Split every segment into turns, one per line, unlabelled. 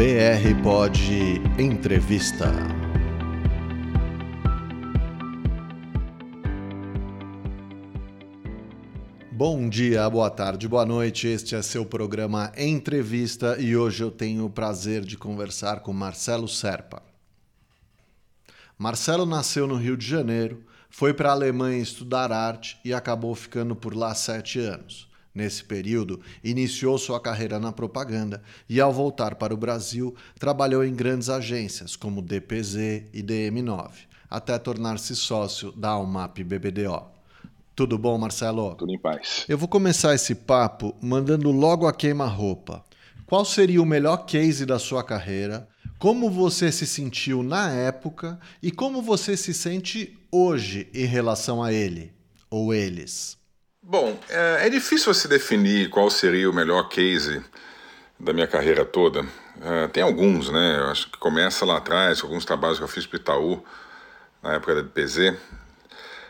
BR Pod Entrevista. Bom dia, boa tarde, boa noite. Este é seu programa Entrevista e hoje eu tenho o prazer de conversar com Marcelo Serpa. Marcelo nasceu no Rio de Janeiro, foi para a Alemanha estudar arte e acabou ficando por lá sete anos. Nesse período, iniciou sua carreira na propaganda e, ao voltar para o Brasil, trabalhou em grandes agências como DPZ e DM9, até tornar-se sócio da Almap BBDO. Tudo bom, Marcelo?
Tudo em paz.
Eu vou começar esse papo mandando logo a queima-roupa. Qual seria o melhor case da sua carreira? Como você se sentiu na época e como você se sente hoje em relação a ele ou eles?
Bom, é, é difícil você definir qual seria o melhor case da minha carreira toda. É, tem alguns, né? Eu acho que começa lá atrás, alguns trabalhos que eu fiz para Itaú, na época da DPZ.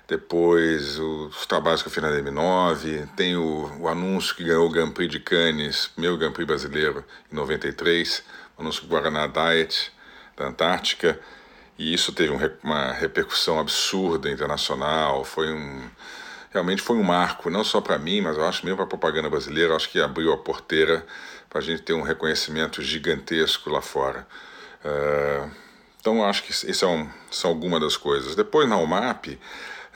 Depois, os trabalhos que eu fiz na DM9. Tem o, o anúncio que ganhou o Grand Prix de Cannes, meu Grand Prix brasileiro, em 93. O anúncio do Guaraná Diet, da Antártica. E isso teve um, uma repercussão absurda internacional. Foi um realmente foi um marco, não só para mim, mas eu acho mesmo para a propaganda brasileira, acho que abriu a porteira para a gente ter um reconhecimento gigantesco lá fora. Uh, então, acho que isso é um, são algumas das coisas. Depois, na UMAP,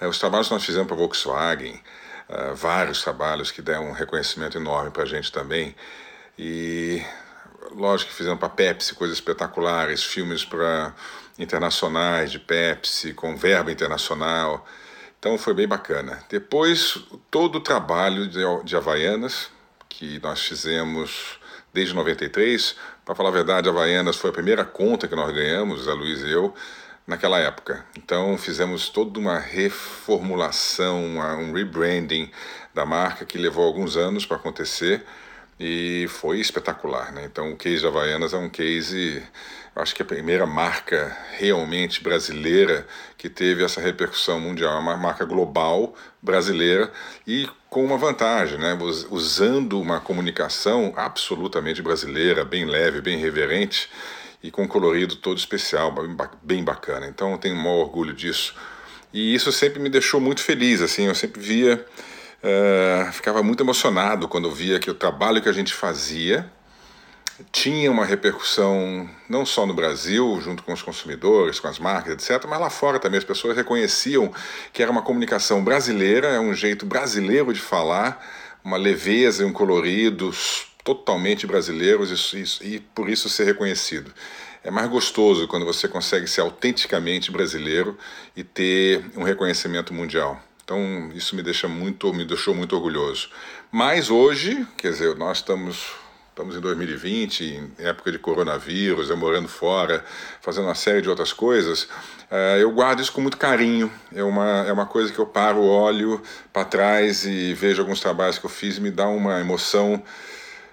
uh, os trabalhos que nós fizemos para a Volkswagen, uh, vários trabalhos que deram um reconhecimento enorme para a gente também. E, lógico fizemos para Pepsi coisas espetaculares, filmes para internacionais de Pepsi, com verba internacional. Então foi bem bacana. Depois, todo o trabalho de, de Havaianas, que nós fizemos desde 93, para falar a verdade, Havaianas foi a primeira conta que nós ganhamos, a Luiz e eu, naquela época. Então fizemos toda uma reformulação, um rebranding da marca que levou alguns anos para acontecer e foi espetacular. Né? Então o case de Havaianas é um case acho que a primeira marca realmente brasileira que teve essa repercussão mundial, é uma marca global brasileira e com uma vantagem, né? usando uma comunicação absolutamente brasileira, bem leve, bem reverente e com colorido todo especial, bem bacana. Então eu tenho um maior orgulho disso. E isso sempre me deixou muito feliz, assim, eu sempre via, uh, ficava muito emocionado quando eu via que o trabalho que a gente fazia, tinha uma repercussão não só no Brasil, junto com os consumidores, com as marcas, etc., mas lá fora também as pessoas reconheciam que era uma comunicação brasileira, é um jeito brasileiro de falar, uma leveza e um colorido totalmente brasileiros e, e por isso ser reconhecido. É mais gostoso quando você consegue ser autenticamente brasileiro e ter um reconhecimento mundial. Então isso me deixa muito, me deixou muito orgulhoso. Mas hoje, quer dizer, nós estamos Estamos em 2020, em época de coronavírus, eu morando fora, fazendo uma série de outras coisas. Uh, eu guardo isso com muito carinho. É uma, é uma coisa que eu paro, olho para trás e vejo alguns trabalhos que eu fiz e me dá uma emoção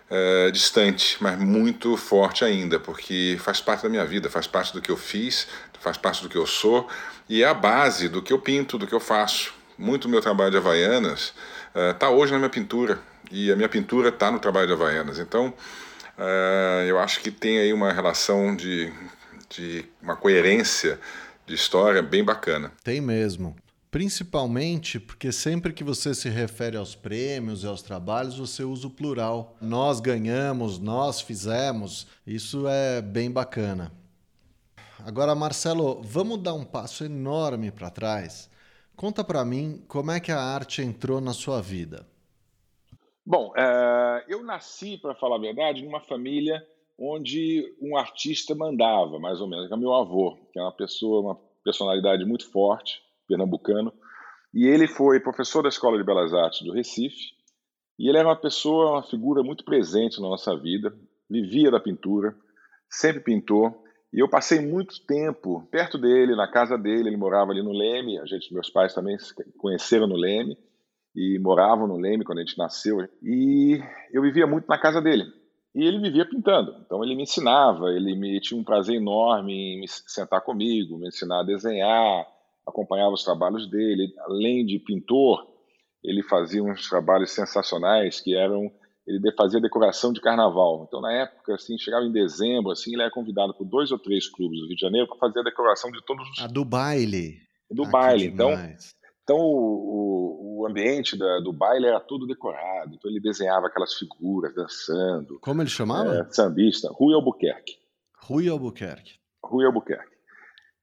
uh, distante, mas muito forte ainda, porque faz parte da minha vida, faz parte do que eu fiz, faz parte do que eu sou e é a base do que eu pinto, do que eu faço. Muito do meu trabalho de Havaianas está uh, hoje na minha pintura e a minha pintura está no trabalho de Havaianas. Então, uh, eu acho que tem aí uma relação de, de uma coerência de história bem bacana.
Tem mesmo. Principalmente porque sempre que você se refere aos prêmios e aos trabalhos, você usa o plural. Nós ganhamos, nós fizemos. Isso é bem bacana. Agora, Marcelo, vamos dar um passo enorme para trás. Conta para mim como é que a arte entrou na sua vida.
Bom, é, eu nasci, para falar a verdade, numa família onde um artista mandava, mais ou menos, que é meu avô, que é uma pessoa, uma personalidade muito forte, pernambucano, e ele foi professor da Escola de Belas Artes do Recife, e ele era uma pessoa, uma figura muito presente na nossa vida, vivia da pintura, sempre pintou, e eu passei muito tempo perto dele, na casa dele, ele morava ali no Leme, a gente, meus pais também se conheceram no Leme, e moravam no Leme quando a gente nasceu. E eu vivia muito na casa dele. E ele vivia pintando. Então ele me ensinava, ele me tinha um prazer enorme em me sentar comigo, me ensinar a desenhar, acompanhava os trabalhos dele. Além de pintor, ele fazia uns trabalhos sensacionais que eram ele fazia decoração de carnaval. Então, na época, assim, chegava em dezembro, assim, ele era convidado por dois ou três clubes do Rio de Janeiro para fazer a decoração de todos os.
A do baile.
Do ah, baile. Então, então o, o, ambiente da, do baile era todo decorado. Então, ele desenhava aquelas figuras dançando.
Como ele chamava?
É, sambista. Rui Albuquerque.
Rui Albuquerque.
Rui Albuquerque.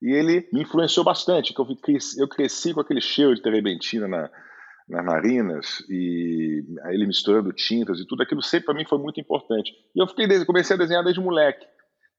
E ele me influenciou bastante, que eu cresci, eu cresci com aquele cheiro de terebentina na, nas narinas e ele misturando tintas e tudo aquilo sempre para mim foi muito importante. E eu fiquei comecei a desenhar desde moleque.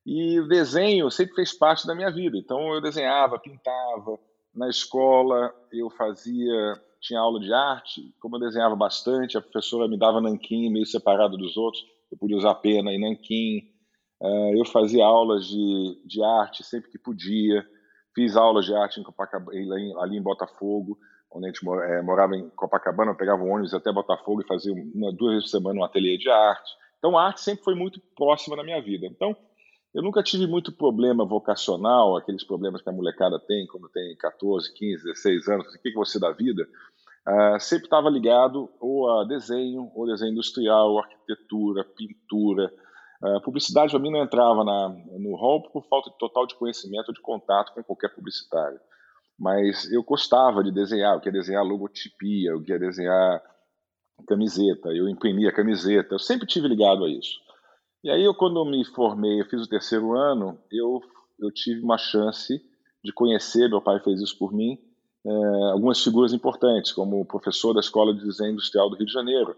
E o desenho sempre fez parte da minha vida. Então eu desenhava, pintava. Na escola eu fazia, tinha aula de arte. Como eu desenhava bastante, a professora me dava nanquim meio separado dos outros. Eu podia usar pena e nanquim. Uh, eu fazia aulas de, de arte sempre que podia. Fiz aulas de arte em Copacabana, ali em Botafogo onde a gente é, morava em Copacabana, eu pegava um ônibus até Botafogo e fazia uma, duas vezes por semana um ateliê de arte. Então, a arte sempre foi muito próxima da minha vida. Então, eu nunca tive muito problema vocacional, aqueles problemas que a molecada tem quando tem 14, 15, 16 anos, o que, que você da vida. Uh, sempre estava ligado ou a desenho, ou desenho industrial, arquitetura, pintura. Uh, publicidade para mim não entrava na, no rol por falta de total de conhecimento de contato com qualquer publicitário mas eu gostava de desenhar, eu queria desenhar logotipia, eu queria desenhar camiseta, eu imprimia camiseta, eu sempre tive ligado a isso. E aí, eu, quando eu me formei, eu fiz o terceiro ano, eu, eu tive uma chance de conhecer, meu pai fez isso por mim, é, algumas figuras importantes, como o professor da Escola de Desenho Industrial do Rio de Janeiro,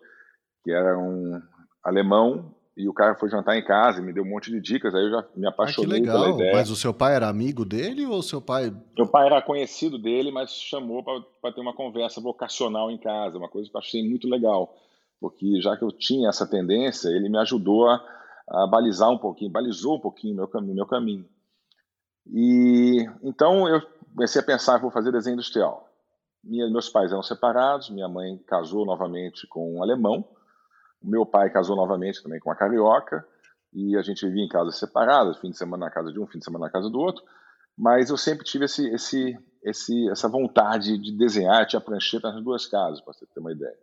que era um alemão e o cara foi jantar em casa e me deu um monte de dicas, aí eu já me apaixonei ah, que legal. pela ideia.
Mas o seu pai era amigo dele ou seu pai...
Meu pai era conhecido dele, mas chamou para ter uma conversa vocacional em casa, uma coisa que eu achei muito legal, porque já que eu tinha essa tendência, ele me ajudou a, a balizar um pouquinho, balizou um pouquinho meu, meu caminho. E então eu comecei a pensar, vou fazer desenho industrial. Minha, meus pais eram separados, minha mãe casou novamente com um alemão, meu pai casou novamente também com uma carioca e a gente vivia em casas separadas, fim de semana na casa de um, fim de semana na casa do outro. Mas eu sempre tive esse, esse, esse, essa vontade de desenhar, tinha prancheta nas duas casas, para você ter uma ideia.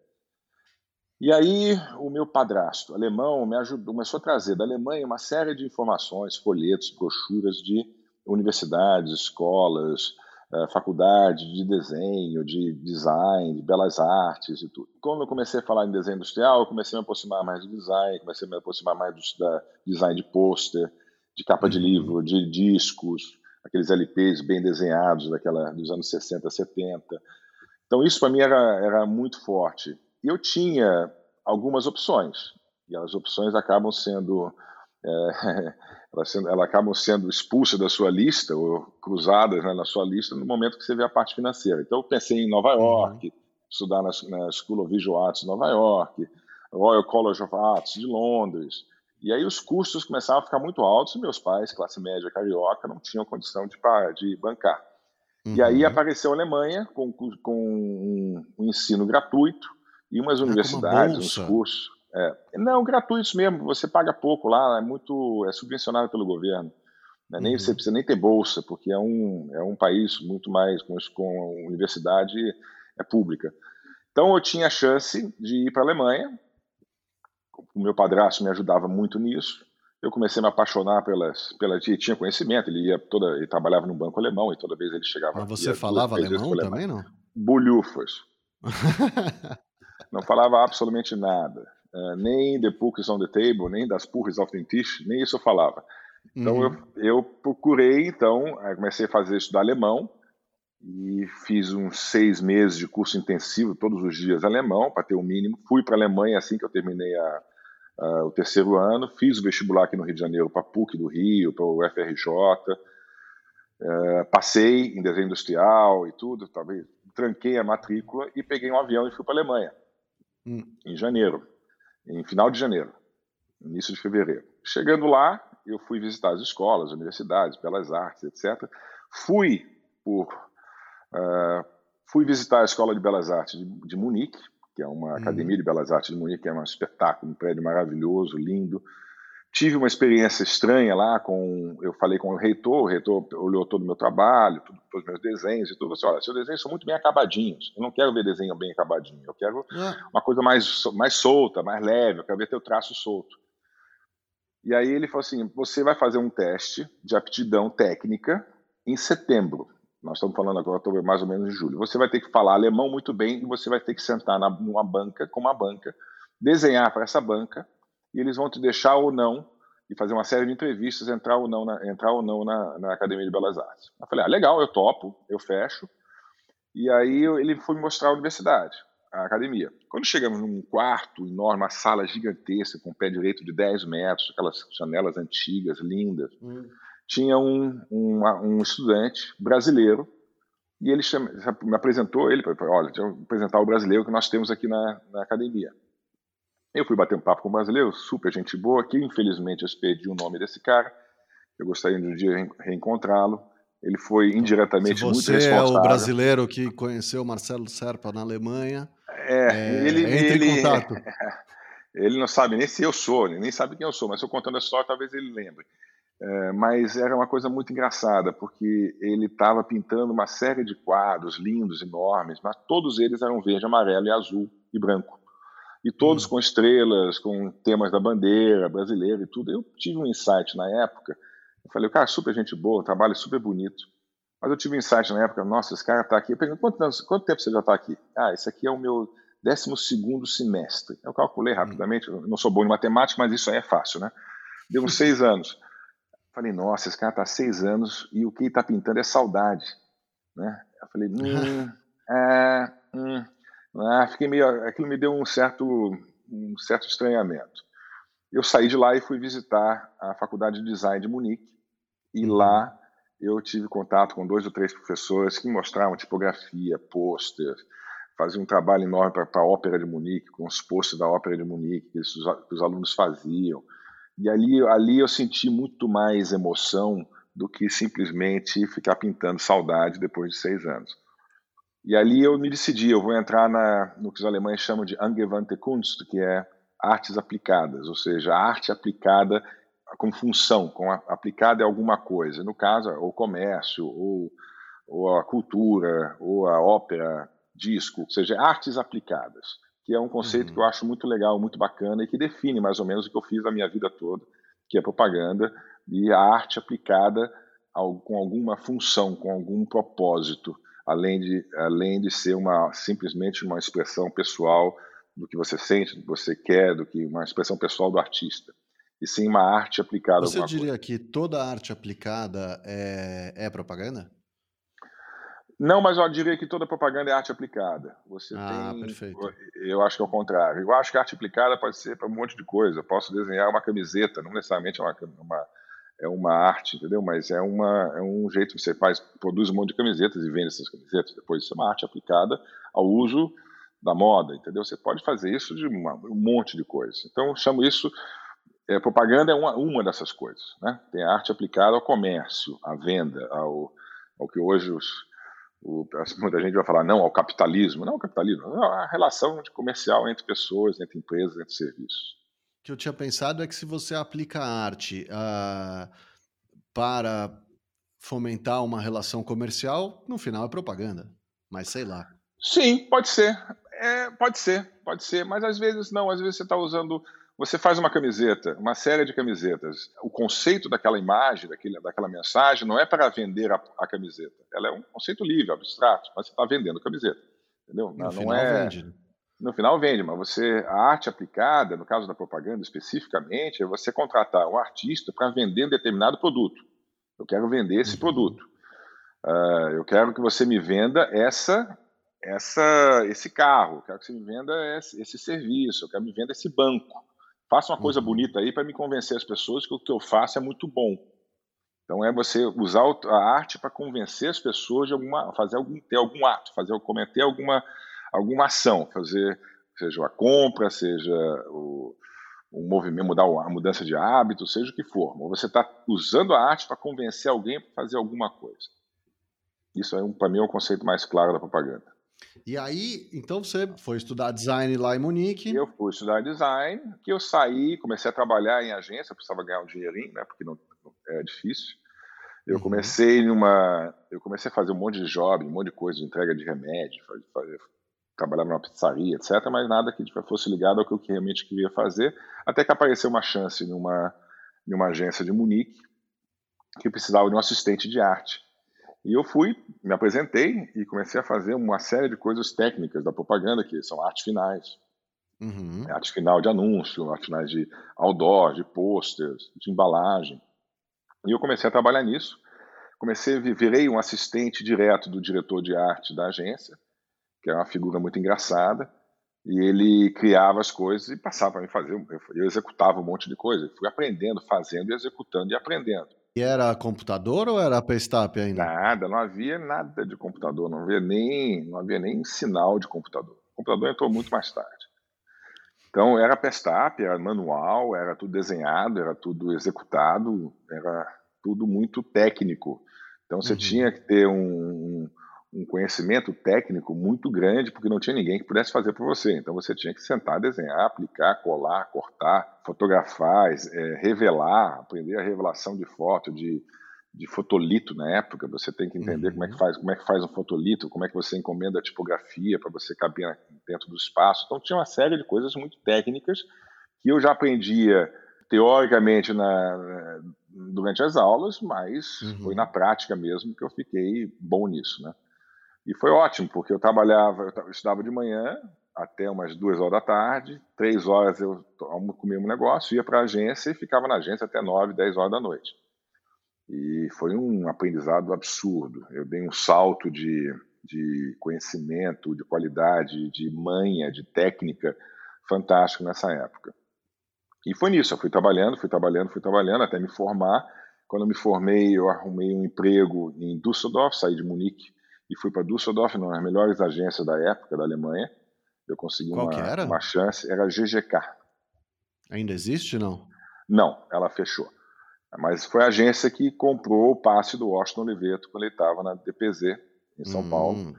E aí o meu padrasto alemão me ajudou, começou a trazer da Alemanha uma série de informações, folhetos, brochuras de universidades, escolas, eh, faculdade de desenho, de design, de belas artes e tudo. Quando eu comecei a falar em desenho industrial, eu comecei a me aproximar mais do design, comecei a me aproximar mais do da design de pôster, de capa de uhum. livro, de discos, aqueles LPs bem desenhados daquela dos anos 60, 70. Então isso para mim era, era muito forte. Eu tinha algumas opções, e as opções acabam sendo é, elas, sendo, elas acabam sendo expulsas da sua lista ou cruzadas né, na sua lista no momento que você vê a parte financeira. Então, eu pensei em Nova York, uhum. estudar na, na, School of Visual Arts de Nova York, Royal College of Arts de Londres. E aí os custos começavam a ficar muito altos e meus pais, classe média carioca, não tinham condição de, de bancar. Uhum. E aí uhum. apareceu a Alemanha com, com um, um ensino gratuito e umas universidades, uns cursos. É, não, gratuitos mesmo, você paga pouco lá, é muito é subvencionado pelo governo. Né? Nem uhum. você precisa nem ter bolsa, porque é um, é um país muito mais com, com universidade é pública. Então eu tinha a chance de ir para a Alemanha. O meu padrasto me ajudava muito nisso. Eu comecei a me apaixonar pelas, pela ele tinha conhecimento, ele ia toda, ele trabalhava no banco alemão e toda vez ele chegava.
Mas você falava alemão também, não?
Bulhufas. não falava absolutamente nada. Uh, nem The Books on the Table, nem das Purres auf den Tisch, nem isso eu falava. Então uhum. eu, eu procurei, então, comecei a fazer estudar alemão e fiz uns seis meses de curso intensivo, todos os dias alemão, para ter o um mínimo. Fui para a Alemanha assim que eu terminei a, a, o terceiro ano, fiz o vestibular aqui no Rio de Janeiro para PUC do Rio, para o FRJ, uh, passei em desenho industrial e tudo, talvez tranquei a matrícula e peguei um avião e fui para a Alemanha, uhum. em janeiro em final de janeiro, início de fevereiro. Chegando lá, eu fui visitar as escolas, universidades, belas artes, etc. Fui por uh, fui visitar a Escola de Belas Artes de, de Munique, que é uma hum. academia de belas artes de Munique, que é um espetáculo, um prédio maravilhoso, lindo. Tive uma experiência estranha lá com. Eu falei com o reitor, o reitor olhou todo o meu trabalho, todos os meus desenhos e tudo. Assim, olha, seus desenhos são muito bem acabadinhos. Eu não quero ver desenho bem acabadinho. Eu quero é. uma coisa mais, mais solta, mais leve. Eu quero ver teu traço solto. E aí ele falou assim: você vai fazer um teste de aptidão técnica em setembro. Nós estamos falando agora, estou mais ou menos em julho. Você vai ter que falar alemão muito bem e você vai ter que sentar numa banca, com uma banca, desenhar para essa banca e eles vão te deixar ou não e fazer uma série de entrevistas, entrar ou não na, entrar ou não na, na Academia de Belas Artes. Eu falei, ah, legal, eu topo, eu fecho. E aí ele foi me mostrar a universidade, a academia. Quando chegamos num quarto enorme, uma sala gigantesca, com pé direito de 10 metros, aquelas janelas antigas, lindas, hum. tinha um, um, um, estudante brasileiro e ele chama, me apresentou, ele falou, olha, deixa eu apresentar o brasileiro que nós temos aqui na, na academia. Eu fui bater um papo com o brasileiro, super gente boa, que infelizmente eu perdi o nome desse cara. Eu gostaria de um dia reencontrá-lo. Ele foi indiretamente muito responsável.
Você é o brasileiro que conheceu Marcelo Serpa na Alemanha.
É, é ele, entre ele, em contato. Ele não sabe nem se eu sou, ele nem sabe quem eu sou, mas eu contando a história, talvez ele lembre. É, mas era uma coisa muito engraçada, porque ele estava pintando uma série de quadros lindos, enormes, mas todos eles eram verde, amarelo e azul e branco e todos hum. com estrelas, com temas da bandeira brasileira e tudo. Eu tive um insight na época. Eu falei, cara, super gente boa, trabalho super bonito. Mas eu tive um insight na época, nossa, esse cara está aqui. Eu perguntei, quanto, anos, quanto tempo você já está aqui? Ah, esse aqui é o meu 12 semestre. Eu calculei hum. rapidamente, eu não sou bom em matemática, mas isso aí é fácil, né? Deu uns seis anos. Falei, nossa, esse cara está seis anos e o que ele está pintando é saudade. Né? Eu falei, hum, é, hum. Ah, fiquei meio, aquilo me deu um certo, um certo estranhamento. Eu saí de lá e fui visitar a Faculdade de Design de Munique, e uhum. lá eu tive contato com dois ou três professores que mostravam tipografia, pôster, faziam um trabalho enorme para a Ópera de Munique, com os pôsteres da Ópera de Munique que os, que os alunos faziam. E ali, ali eu senti muito mais emoção do que simplesmente ficar pintando saudade depois de seis anos. E ali eu me decidi, eu vou entrar na, no que os alemães chamam de Angewandte Kunst, que é artes aplicadas, ou seja, a arte aplicada com função, com a, aplicada em alguma coisa. No caso, o comércio, ou, ou a cultura, ou a ópera, disco, ou seja, artes aplicadas, que é um conceito uhum. que eu acho muito legal, muito bacana e que define mais ou menos o que eu fiz a minha vida toda, que é propaganda e a arte aplicada ao, com alguma função, com algum propósito além de, além de ser uma simplesmente uma expressão pessoal do que você sente, do que você quer, do que uma expressão pessoal do artista. E sim uma arte aplicada.
Você diria coisa. que toda arte aplicada é, é propaganda?
Não, mas eu diria que toda propaganda é arte aplicada. Você
ah, tem, perfeito.
Eu acho que é o contrário. Eu acho que a arte aplicada pode ser para um monte de coisa. Eu posso desenhar uma camiseta, não necessariamente é uma, uma é uma arte, entendeu? Mas é, uma, é um jeito que você faz, produz um monte de camisetas e vende essas camisetas. Depois isso é uma arte aplicada ao uso da moda, entendeu? Você pode fazer isso de uma, um monte de coisas. Então chamo isso é, propaganda é uma, uma dessas coisas, né? Tem a arte aplicada ao comércio, à venda, ao, ao que hoje os, o, muita gente vai falar não ao capitalismo, não ao capitalismo, não, a relação comercial entre pessoas, entre empresas, entre serviços
que eu tinha pensado é que se você aplica a arte uh, para fomentar uma relação comercial, no final é propaganda. Mas sei lá.
Sim, pode ser. É, pode ser, pode ser. Mas às vezes não. Às vezes você está usando. Você faz uma camiseta, uma série de camisetas. O conceito daquela imagem, daquele, daquela mensagem, não é para vender a, a, camiseta. Ela é um conceito livre, abstrato, mas você está vendendo camiseta. Entendeu?
No não, final é... vende.
No final vende, mas você a arte aplicada, no caso da propaganda especificamente, é você contratar um artista para vender um determinado produto. Eu quero vender esse uhum. produto. Uh, eu quero que você me venda essa, essa, esse carro. Eu quero que você me venda esse, esse serviço. Eu quero que me venda esse banco. Faça uma coisa uhum. bonita aí para me convencer as pessoas que o que eu faço é muito bom. Então é você usar a arte para convencer as pessoas de alguma, fazer algum, ter algum ato, fazer cometer alguma alguma ação, fazer seja a compra, seja o, o movimento, mudar a mudança de hábito, seja o que for. Mas você está usando a arte para convencer alguém para fazer alguma coisa. Isso é, um, para mim, é o conceito mais claro da propaganda.
E aí, então você foi estudar design lá em Munique?
Eu fui estudar design, que eu saí, comecei a trabalhar em agência, precisava ganhar um dinheirinho, né? Porque não, é difícil. Eu uhum. comecei numa, eu comecei a fazer um monte de job, um monte de coisa, de entrega de remédio, fazer, fazer, trabalhava numa pizzaria, etc. Mas nada que fosse ligado ao que eu realmente queria fazer, até que apareceu uma chance numa, numa agência de Munique que precisava de um assistente de arte. E eu fui, me apresentei e comecei a fazer uma série de coisas técnicas da propaganda, que são artes finais. Uhum. Arte final de anúncio, arte finais de outdoor, de posters, de embalagem. E eu comecei a trabalhar nisso. Comecei, virei um assistente direto do diretor de arte da agência, que era uma figura muito engraçada. E ele criava as coisas e passava para me fazer. Eu executava um monte de coisa. Fui aprendendo, fazendo, executando e aprendendo.
E era computador ou era Pestap ainda?
Nada, não havia nada de computador, não havia nem, não havia nem sinal de computador. O computador entrou muito mais tarde. Então era Pestap, era manual, era tudo desenhado, era tudo executado, era tudo muito técnico. Então você uhum. tinha que ter um, um conhecimento técnico muito grande, porque não tinha ninguém que pudesse fazer por você. Então você tinha que sentar, desenhar, aplicar, colar, cortar, fotografar, é, revelar, aprender a revelação de foto, de, de fotolito na época. Você tem que entender uhum. como é que uhum. faz, como é que faz um fotolito, como é que você encomenda a tipografia para você caber dentro do espaço. Então tinha uma série de coisas muito técnicas que eu já aprendia teoricamente na, durante as aulas, mas uhum. foi na prática mesmo que eu fiquei bom nisso, né? E foi ótimo, porque eu trabalhava, eu estudava de manhã até umas duas horas da tarde, três horas eu comia um negócio, ia para a agência e ficava na agência até nove, dez horas da noite. E foi um aprendizado absurdo. Eu dei um salto de, de conhecimento, de qualidade, de manha, de técnica fantástico nessa época. E foi nisso, eu fui trabalhando, fui trabalhando, fui trabalhando até me formar. Quando eu me formei, eu arrumei um emprego em Düsseldorf, saí de Munique e fui para Düsseldorf, uma das melhores agências da época da Alemanha. Eu consegui
Qual
uma, uma chance, era a GGK.
Ainda existe, não?
Não, ela fechou. Mas foi a agência que comprou o passe do Washington Oliveto quando ele estava na DPZ, em São hum. Paulo,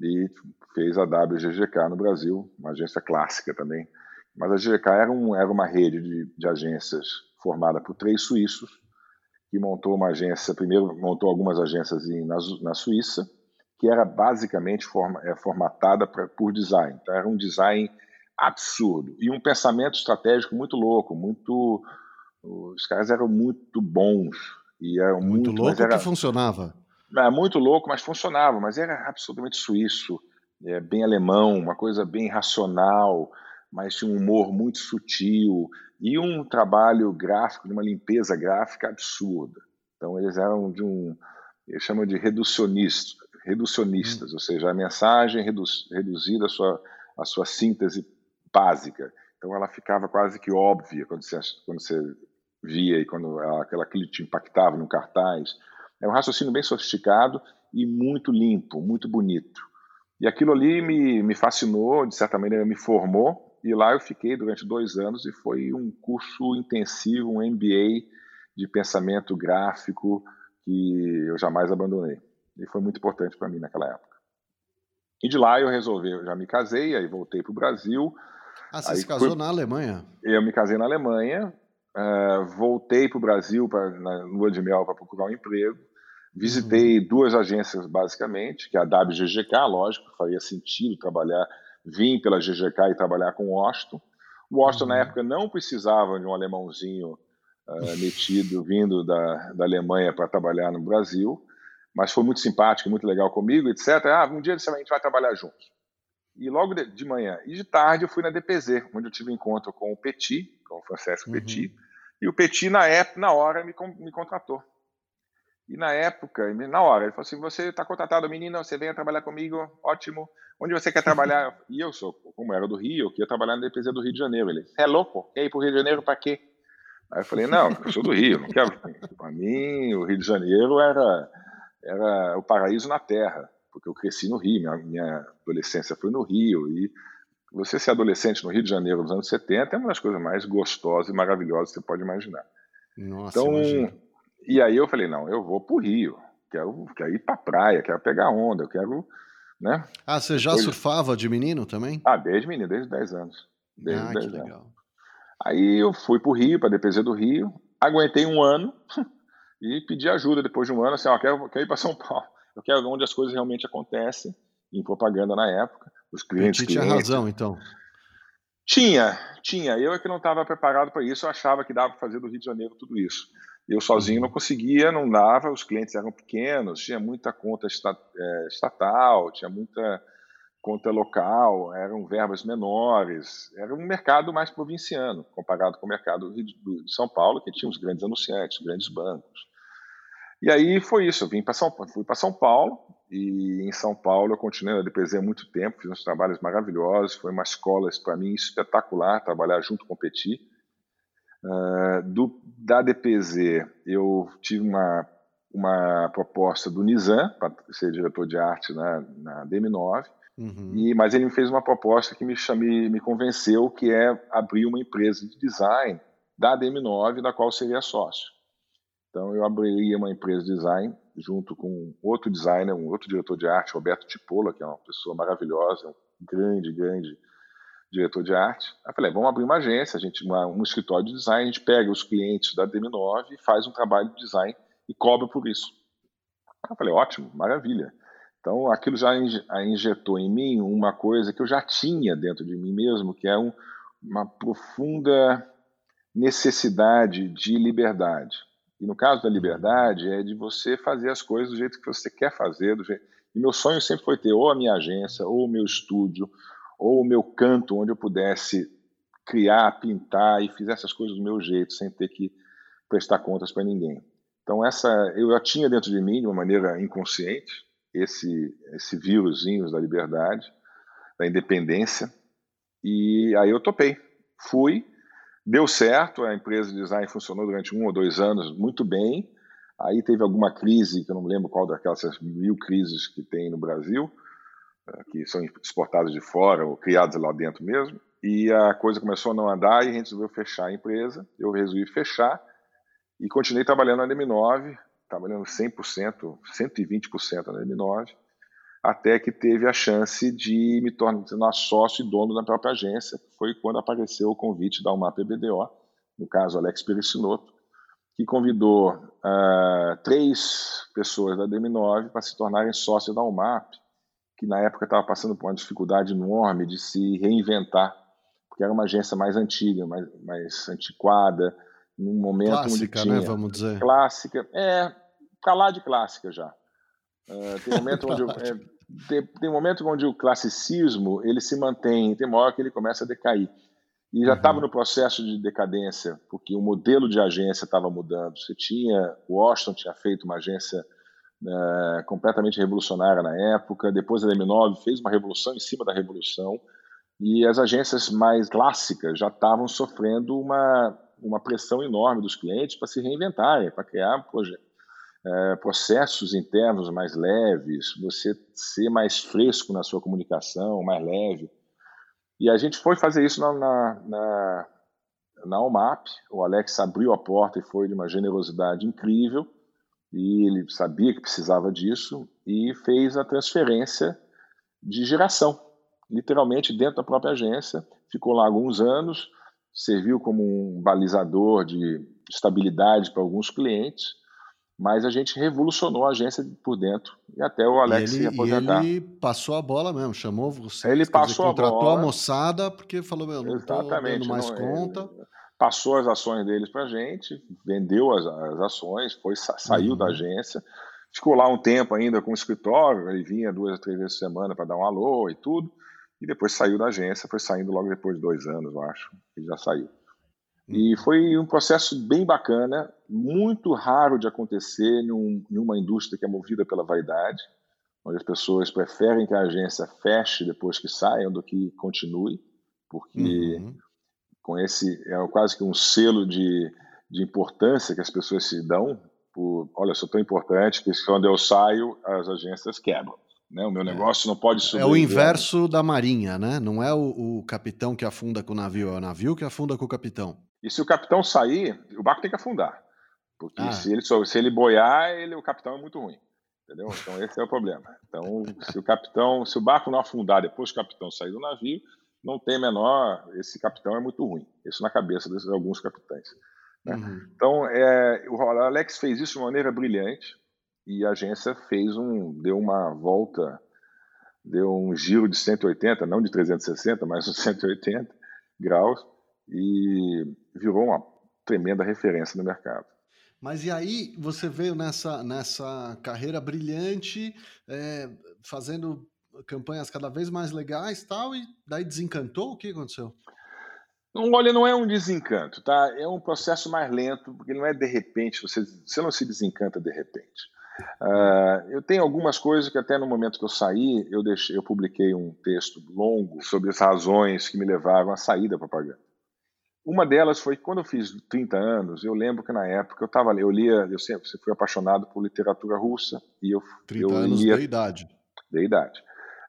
e fez a WGGK no Brasil, uma agência clássica também. Mas a GGK era, um, era uma rede de, de agências formada por três suíços, que montou uma agência, primeiro montou algumas agências em, na, na Suíça, que era basicamente forma, é, formatada pra, por design. Então, era um design absurdo e um pensamento estratégico muito louco, muito os caras eram muito bons e eram
muito, muito louco era, que funcionava.
É muito louco, mas funcionava, mas era absolutamente suíço, é, bem alemão, uma coisa bem racional, mas tinha um humor muito sutil e um trabalho gráfico, de uma limpeza gráfica absurda. Então eles eram de um, eles chamam de reducionistas, reducionistas, hum. ou seja, a mensagem redu reduzida à sua, à sua síntese básica. Então ela ficava quase que óbvia quando você, quando você via e quando aquela que te impactava no cartaz. É um raciocínio bem sofisticado e muito limpo, muito bonito. E aquilo ali me, me fascinou, de certa maneira me formou, e lá eu fiquei durante dois anos e foi um curso intensivo, um MBA de pensamento gráfico que eu jamais abandonei. E foi muito importante para mim naquela época. E de lá eu resolvi, eu já me casei, aí voltei para o Brasil.
Ah, você se casou fui... na Alemanha?
Eu me casei na Alemanha, uh, voltei para o Brasil pra, na lua de mel para procurar um emprego. Visitei uhum. duas agências, basicamente, que é a WGGK, lógico, faria sentido trabalhar, vim pela GGK e trabalhar com o Washington. O Washington, uhum. na época, não precisava de um alemãozinho uh, metido vindo da, da Alemanha para trabalhar no Brasil mas foi muito simpático, muito legal comigo, etc. Ah, um dia a gente vai trabalhar juntos. E logo de, de, manhã e de tarde eu fui na DPZ, onde eu tive um encontro com o Petit, com o Francesco uhum. Petit, e o Petit, na época, na hora, me, me contratou. E na época, na hora, ele falou assim: você está contratado, menina, você venha trabalhar comigo, ótimo. Onde você quer trabalhar? e eu sou, como era do Rio, eu queria trabalhar na DPZ do Rio de Janeiro. Ele, é louco? Quer ir para o Rio de Janeiro para quê? Aí eu falei: não, eu sou do Rio, não quero. Para mim, o Rio de Janeiro era era o paraíso na Terra, porque eu cresci no Rio, minha, minha adolescência foi no Rio, e você ser adolescente no Rio de Janeiro nos anos 70 é uma das coisas mais gostosas e maravilhosas que você pode imaginar.
Nossa, então, imagina.
e aí eu falei, não, eu vou para o Rio, quero, quero ir para a praia, quero pegar onda, eu quero Né?
Ah, você já surfava de menino também?
Ah, desde menino, desde 10 anos. Desde
ah, 10 que anos. legal.
Aí eu fui para o Rio, para a DPZ do Rio, aguentei um ano e pedi ajuda depois de um ano, assim, ó, quero, quero ir para São Paulo. Eu quero onde as coisas realmente acontecem, em propaganda na época. Os clientes. Petit
tinha razão, então.
Tinha, tinha. Eu é que não estava preparado para isso, eu achava que dava para fazer do Rio de Janeiro tudo isso. Eu sozinho não conseguia, não dava, os clientes eram pequenos, tinha muita conta é, estatal, tinha muita conta local, eram verbas menores, era um mercado mais provinciano, comparado com o mercado de São Paulo, que tinha os grandes anunciantes, os grandes bancos. E aí foi isso, eu vim para São fui para São Paulo e em São Paulo eu continuei na DPZ há muito tempo, fiz uns trabalhos maravilhosos, foi uma escola para mim espetacular trabalhar junto com o Petit. Uh, do, da DPZ eu tive uma, uma proposta do Nizam para ser diretor de arte na, na DM9, uhum. e, mas ele me fez uma proposta que me, chame, me convenceu, que é abrir uma empresa de design da DM9, da qual seria sócio. Então eu abriria uma empresa de design junto com outro designer, um outro diretor de arte, Roberto Tipola, que é uma pessoa maravilhosa, um grande, grande diretor de arte. Aí falei, vamos abrir uma agência, a gente uma, um escritório de design, a gente pega os clientes da DM9 e faz um trabalho de design e cobra por isso. Aí eu falei, ótimo, maravilha. Então aquilo já injetou em mim uma coisa que eu já tinha dentro de mim mesmo, que é um, uma profunda necessidade de liberdade. E no caso da liberdade, é de você fazer as coisas do jeito que você quer fazer. Do jeito... E meu sonho sempre foi ter ou a minha agência, ou o meu estúdio, ou o meu canto onde eu pudesse criar, pintar e fizesse as coisas do meu jeito, sem ter que prestar contas para ninguém. Então essa eu já tinha dentro de mim de uma maneira inconsciente esse esse vírusinho da liberdade, da independência. E aí eu topei. Fui Deu certo, a empresa de design funcionou durante um ou dois anos muito bem. Aí teve alguma crise, que eu não me lembro qual daquelas mil crises que tem no Brasil, eh, que são exportadas de fora ou criadas lá dentro mesmo. E a coisa começou a não andar e a gente resolveu fechar a empresa. Eu resolvi fechar e continuei trabalhando na M9, trabalhando 100%, 120% na M9 até que teve a chance de me tornar sócio e dono da própria agência. Foi quando apareceu o convite da UMAP BDO, no caso Alex Pericinoto, que convidou uh, três pessoas da DM9 para se tornarem sócios da UMAP, que na época estava passando por uma dificuldade enorme de se reinventar, porque era uma agência mais antiga, mais, mais antiquada, num momento
clássica,
onde
tinha... né, vamos dizer.
Clássica, é, para lá de clássica já. Uh, tem momento onde é, tem, tem momento onde o classicismo ele se mantém, tem uma hora que ele começa a decair. E já estava uhum. no processo de decadência, porque o modelo de agência estava mudando. Você tinha, Washington tinha feito uma agência uh, completamente revolucionária na época, depois a M9 fez uma revolução em cima da revolução, e as agências mais clássicas já estavam sofrendo uma, uma pressão enorme dos clientes para se reinventarem, para criar é, processos internos mais leves, você ser mais fresco na sua comunicação, mais leve. E a gente foi fazer isso na, na, na, na UMAP. O Alex abriu a porta e foi de uma generosidade incrível. E ele sabia que precisava disso e fez a transferência de geração, literalmente dentro da própria agência. Ficou lá alguns anos, serviu como um balizador de estabilidade para alguns clientes mas a gente revolucionou a agência por dentro e até o Alex
ele,
se aposentar.
ele passou a bola mesmo, chamou você.
Ele passou
dizer,
a
bola. a moçada porque falou, meu, não Exatamente, dando mais não, conta.
passou as ações deles para a gente, vendeu as, as ações, foi, saiu uhum. da agência, ficou lá um tempo ainda com o escritório, ele vinha duas ou três vezes por semana para dar um alô e tudo, e depois saiu da agência, foi saindo logo depois de dois anos, eu acho, ele já saiu. E foi um processo bem bacana, muito raro de acontecer num, numa indústria que é movida pela vaidade, onde as pessoas preferem que a agência feche depois que saiam do que continue, porque uhum. com esse é quase que um selo de, de importância que as pessoas se dão. Por, olha, sou tão importante que quando eu saio as agências quebram. Né? O meu é. negócio é. não pode subir.
É o inverso da marinha, né? Não é o, o, capitão que afunda com o navio, é o navio que afunda com o capitão.
E se o capitão sair, o barco tem que afundar. Porque ah. se, ele, se ele boiar, ele, o capitão é muito ruim. Entendeu? Então esse é o problema. Então, se o capitão, se o barco não afundar depois que o capitão sair do navio, não tem menor. Esse capitão é muito ruim. Isso na cabeça de alguns capitães. Né? Uhum. Então, é, o Alex fez isso de maneira brilhante e a agência fez um, deu uma volta, deu um giro de 180, não de 360, mas de 180 graus e virou uma tremenda referência no mercado.
Mas e aí você veio nessa, nessa carreira brilhante, é, fazendo campanhas cada vez mais legais tal, e daí desencantou? O que aconteceu?
Não, olha, não é um desencanto, tá? É um processo mais lento, porque não é de repente, você, você não se desencanta de repente. Uh, eu tenho algumas coisas que até no momento que eu saí, eu, deixei, eu publiquei um texto longo sobre as razões que me levaram a sair da propaganda. Uma delas foi quando eu fiz 30 anos, eu lembro que na época eu estava eu lia, eu sempre fui apaixonado por literatura russa e eu
30
eu
anos lia, da idade.
Da idade.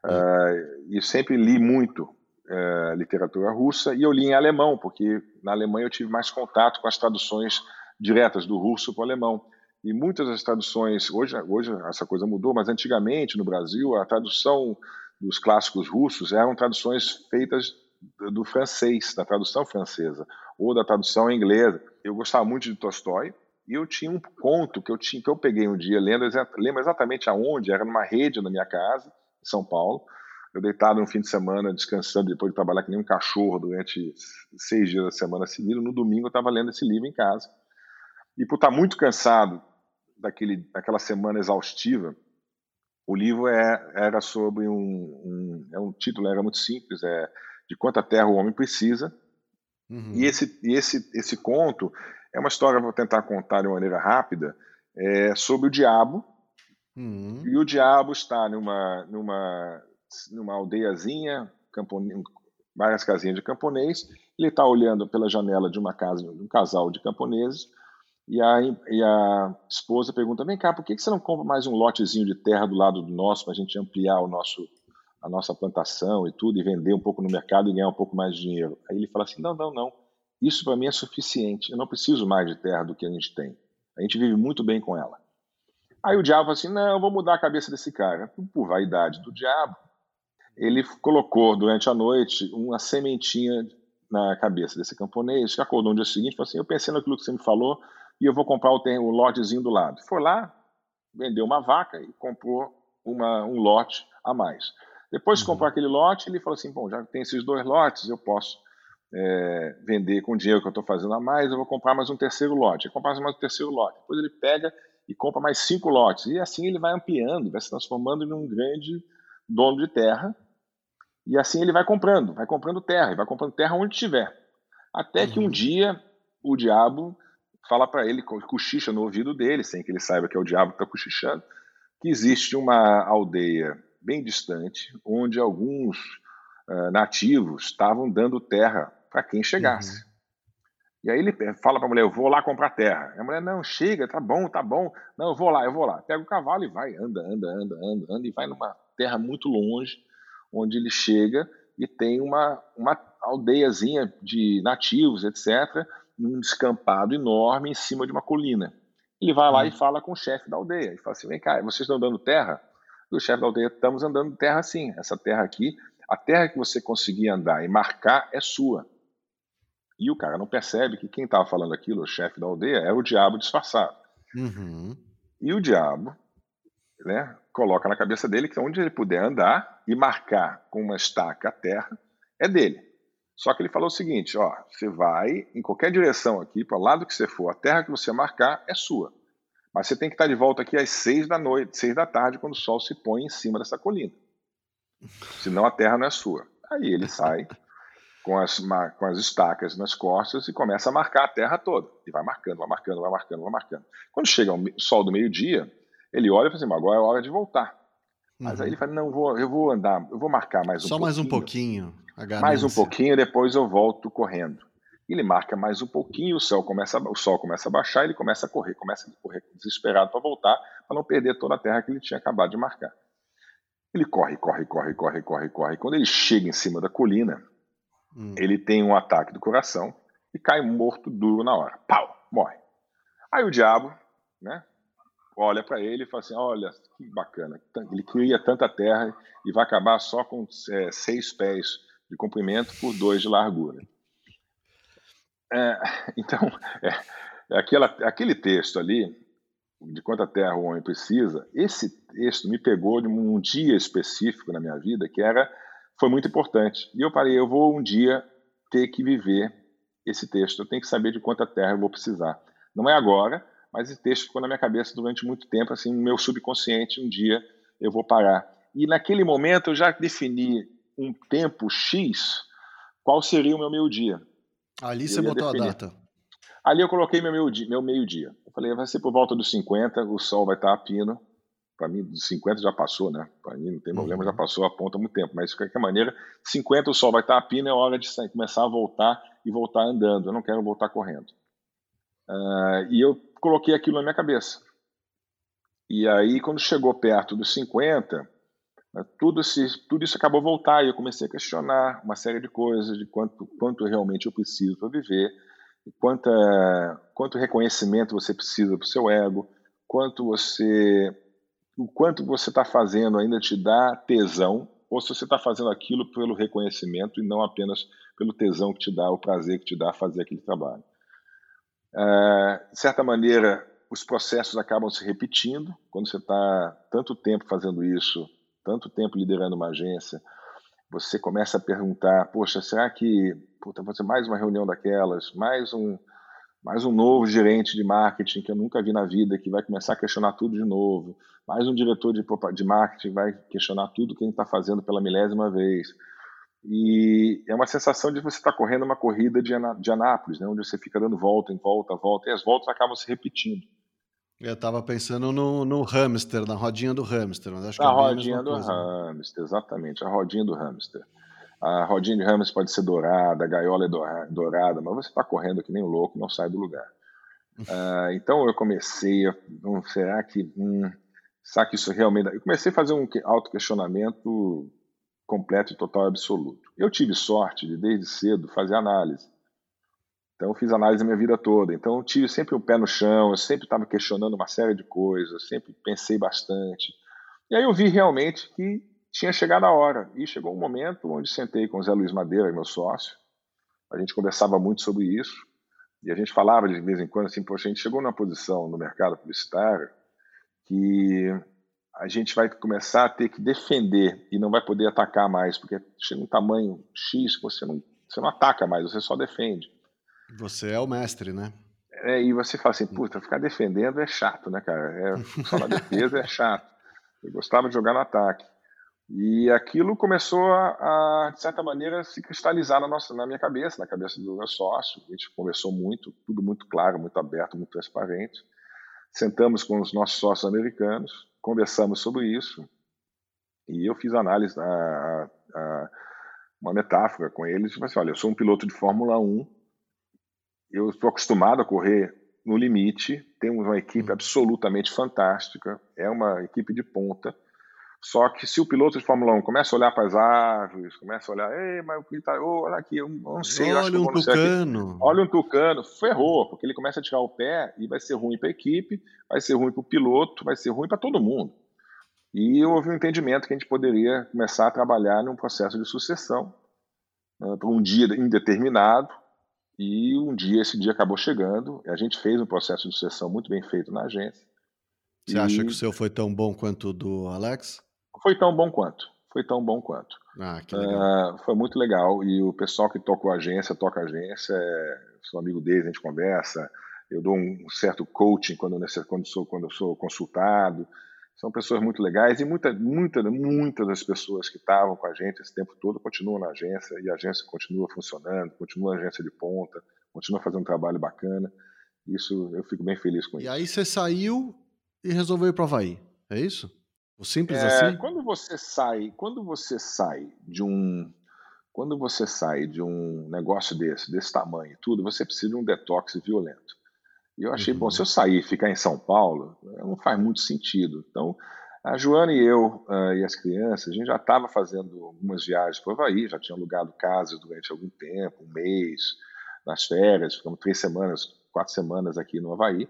É. Uh, e sempre li muito uh, literatura russa e eu li em alemão, porque na Alemanha eu tive mais contato com as traduções diretas do russo para o alemão. E muitas das traduções, hoje, hoje essa coisa mudou, mas antigamente no Brasil a tradução dos clássicos russos eram traduções feitas do francês, da tradução francesa, ou da tradução inglesa. Eu gostava muito de Tolstói, e eu tinha um conto que eu, tinha, que eu peguei um dia, lendo, lembro exatamente aonde, era numa rede na minha casa, em São Paulo. Eu deitado no fim de semana, descansando, depois de trabalhar que nem um cachorro durante seis dias da semana seguida. No domingo eu estava lendo esse livro em casa. E por estar muito cansado daquele, daquela semana exaustiva, o livro é, era sobre um, um, é um título era muito simples, é de quanta terra o homem precisa. Uhum. E, esse, e esse, esse conto é uma história, vou tentar contar de maneira rápida, é sobre o diabo. Uhum. E o diabo está numa, numa, numa aldeiazinha, várias casinhas de camponês. Ele está olhando pela janela de uma casa, de um casal de camponeses. E a, e a esposa pergunta: Vem cá, por que você não compra mais um lotezinho de terra do lado do nosso para a gente ampliar o nosso, a nossa plantação e tudo, e vender um pouco no mercado e ganhar um pouco mais de dinheiro. Aí ele fala assim: não, não, não. Isso para mim é suficiente. Eu não preciso mais de terra do que a gente tem. A gente vive muito bem com ela. Aí o diabo fala assim: não, eu vou mudar a cabeça desse cara. Por vaidade do diabo, ele colocou durante a noite uma sementinha na cabeça desse camponês, que acordou no dia seguinte e falou assim: eu pensei naquilo que você me falou e eu vou comprar o, o lotezinho do lado. Foi lá, vendeu uma vaca e comprou uma, um lote a mais. Depois de comprar uhum. aquele lote, ele falou assim: bom, já tem esses dois lotes, eu posso é, vender com o dinheiro que eu estou fazendo a mais, eu vou comprar mais um terceiro lote. Ele compra mais um terceiro lote. Depois ele pega e compra mais cinco lotes. E assim ele vai ampliando, vai se transformando em um grande dono de terra. E assim ele vai comprando, vai comprando terra, e vai comprando terra onde tiver. Até uhum. que um uhum. dia o diabo fala para ele, cochicha no ouvido dele, sem que ele saiba que é o diabo que está cochichando, que existe uma aldeia bem distante, onde alguns uh, nativos estavam dando terra para quem chegasse. Uhum. E aí ele fala para a mulher: Eu vou lá comprar terra. A mulher: Não, chega, tá bom, tá bom. Não, eu vou lá, eu vou lá. Pega o cavalo e vai, anda, anda, anda, anda, anda, e vai numa terra muito longe, onde ele chega e tem uma, uma aldeiazinha de nativos, etc., num descampado enorme em cima de uma colina. Ele vai lá uhum. e fala com o chefe da aldeia. E fala assim: Vem cá, vocês estão dando terra? E o chefe da aldeia: Estamos andando terra sim. Essa terra aqui, a terra que você conseguir andar e marcar é sua. E o cara não percebe que quem estava falando aquilo, o chefe da aldeia, é o diabo disfarçado. Uhum. E o diabo né, coloca na cabeça dele que onde ele puder andar e marcar com uma estaca a terra, é dele. Só que ele falou o seguinte: ó, você vai em qualquer direção aqui, para o lado que você for, a terra que você marcar é sua. Mas você tem que estar de volta aqui às seis da noite, seis da tarde, quando o sol se põe em cima dessa colina. Senão a terra não é sua. Aí ele sai com as, com as estacas nas costas e começa a marcar a terra toda. E vai marcando, vai marcando, vai marcando, vai marcando. Quando chega o sol do meio-dia, ele olha e fala assim, agora é hora de voltar. Mas uhum. aí ele fala, não, vou, eu vou andar, eu vou marcar mais um
Só
pouquinho.
mais um pouquinho.
Mais um pouquinho, depois eu volto correndo. Ele marca mais um pouquinho, o sol começa, o sol começa a baixar, ele começa a correr, começa a correr desesperado para voltar, para não perder toda a terra que ele tinha acabado de marcar. Ele corre, corre, corre, corre, corre, corre. Quando ele chega em cima da colina, Hum. Ele tem um ataque do coração e cai morto duro na hora. Pau! Morre. Aí o diabo, né? olha para ele e fala assim: olha, que bacana, ele cria tanta terra e vai acabar só com é, seis pés de comprimento por dois de largura. É, então, é, é aquela, aquele texto ali, de quanta terra o homem precisa, esse texto me pegou de um dia específico na minha vida que era foi muito importante. E eu parei, eu vou um dia ter que viver esse texto, eu tenho que saber de quanta terra eu vou precisar. Não é agora, mas esse texto ficou na minha cabeça durante muito tempo, assim, no meu subconsciente, um dia eu vou parar. E naquele momento eu já defini um tempo X, qual seria o meu meio-dia.
Ali você botou definir. a data.
Ali eu coloquei meu meio-dia. Meu meio -dia. Eu falei, vai ser por volta dos 50, o sol vai estar a pino. Para mim, dos 50 já passou, né? Para mim não tem problema, uhum. já passou a ponta há muito tempo. Mas de qualquer maneira, 50 o sol vai estar a pino, é hora de começar a voltar e voltar andando. Eu não quero voltar correndo. Uh, e eu coloquei aquilo na minha cabeça. E aí, quando chegou perto dos 50, né, tudo, esse, tudo isso acabou voltar e eu comecei a questionar uma série de coisas, de quanto, quanto realmente eu preciso para viver, quanto, quanto reconhecimento você precisa para o seu ego, quanto você, o quanto você está fazendo ainda te dá tesão, ou se você está fazendo aquilo pelo reconhecimento e não apenas pelo tesão que te dá, o prazer que te dá fazer aquele trabalho. Uh, de certa maneira, os processos acabam se repetindo quando você está tanto tempo fazendo isso tanto tempo liderando uma agência, você começa a perguntar, poxa, será que puta, vai ser mais uma reunião daquelas, mais um, mais um novo gerente de marketing que eu nunca vi na vida, que vai começar a questionar tudo de novo, mais um diretor de, de marketing vai questionar tudo que a gente está fazendo pela milésima vez. E é uma sensação de você estar tá correndo uma corrida de, de Anápolis, né, onde você fica dando volta em volta, volta, e as voltas acabam se repetindo.
Eu estava pensando no, no hamster, na rodinha do hamster. Mas acho
que a é rodinha do coisa. hamster, exatamente, a rodinha do hamster. A rodinha de hamster pode ser dourada, a gaiola é dourada, mas você está correndo que nem um louco não sai do lugar. uh, então eu comecei a. Hum, será que. Hum, será que isso realmente. Eu comecei a fazer um auto-questionamento completo e total absoluto. Eu tive sorte de, desde cedo, fazer análise. Então, eu fiz análise a minha vida toda. Então, eu tive sempre o um pé no chão, eu sempre estava questionando uma série de coisas, sempre pensei bastante. E aí eu vi realmente que tinha chegado a hora. E chegou um momento onde sentei com o Zé Luiz Madeira, meu sócio. A gente conversava muito sobre isso. E a gente falava de vez em quando assim, poxa, a gente chegou numa posição no mercado publicitário que a gente vai começar a ter que defender e não vai poder atacar mais, porque chega um tamanho X que você não, você não ataca mais, você só defende.
Você é o mestre, né?
É, e você fala assim, puta, ficar defendendo é chato, né, cara? É, só na defesa é chato. Eu gostava de jogar no ataque. E aquilo começou a, a, de certa maneira, se cristalizar na, nossa, na minha cabeça, na cabeça do meu sócio. A gente conversou muito, tudo muito claro, muito aberto, muito transparente. Sentamos com os nossos sócios americanos, conversamos sobre isso. E eu fiz análise, a, a, uma metáfora com eles. Assim, olha, eu sou um piloto de Fórmula 1 eu estou acostumado a correr no limite, temos uma equipe uhum. absolutamente fantástica, é uma equipe de ponta. Só que se o piloto de Fórmula 1 começa a olhar para as árvores, começa a olhar, ei, mas o que tá, oh, olha aqui, eu não sei,
olha eu um tucano.
Olha um tucano, ferrou, porque ele começa a tirar o pé e vai ser ruim para a equipe, vai ser ruim para o piloto, vai ser ruim para todo mundo. E houve um entendimento que a gente poderia começar a trabalhar num processo de sucessão né, para um dia indeterminado, e um dia, esse dia acabou chegando, a gente fez um processo de sucessão muito bem feito na agência.
Você e... acha que o seu foi tão bom quanto o do Alex?
Foi tão bom quanto. Foi tão bom quanto.
Ah, que legal.
Uh, foi muito legal. E o pessoal que toca a agência, toca a agência, é, sou amigo deles, a gente conversa. Eu dou um certo coaching quando, quando, sou, quando eu sou consultado. São pessoas muito legais e muitas muita, muitas das pessoas que estavam com a gente esse tempo todo continuam na agência e a agência continua funcionando, continua a agência de ponta, continua fazendo um trabalho bacana. Isso eu fico bem feliz com
e
isso.
E aí você saiu e resolveu ir para o Havaí, é isso? O simples
é,
assim?
Quando você sai, quando você sai de um quando você sai de um negócio desse, desse tamanho, tudo, você precisa de um detox violento. E eu achei, uhum. bom, se eu sair e ficar em São Paulo, não faz muito sentido. Então, a Joana e eu uh, e as crianças, a gente já estava fazendo algumas viagens para o Havaí, já tinha alugado casas durante algum tempo, um mês, nas férias, ficamos três semanas, quatro semanas aqui no Havaí.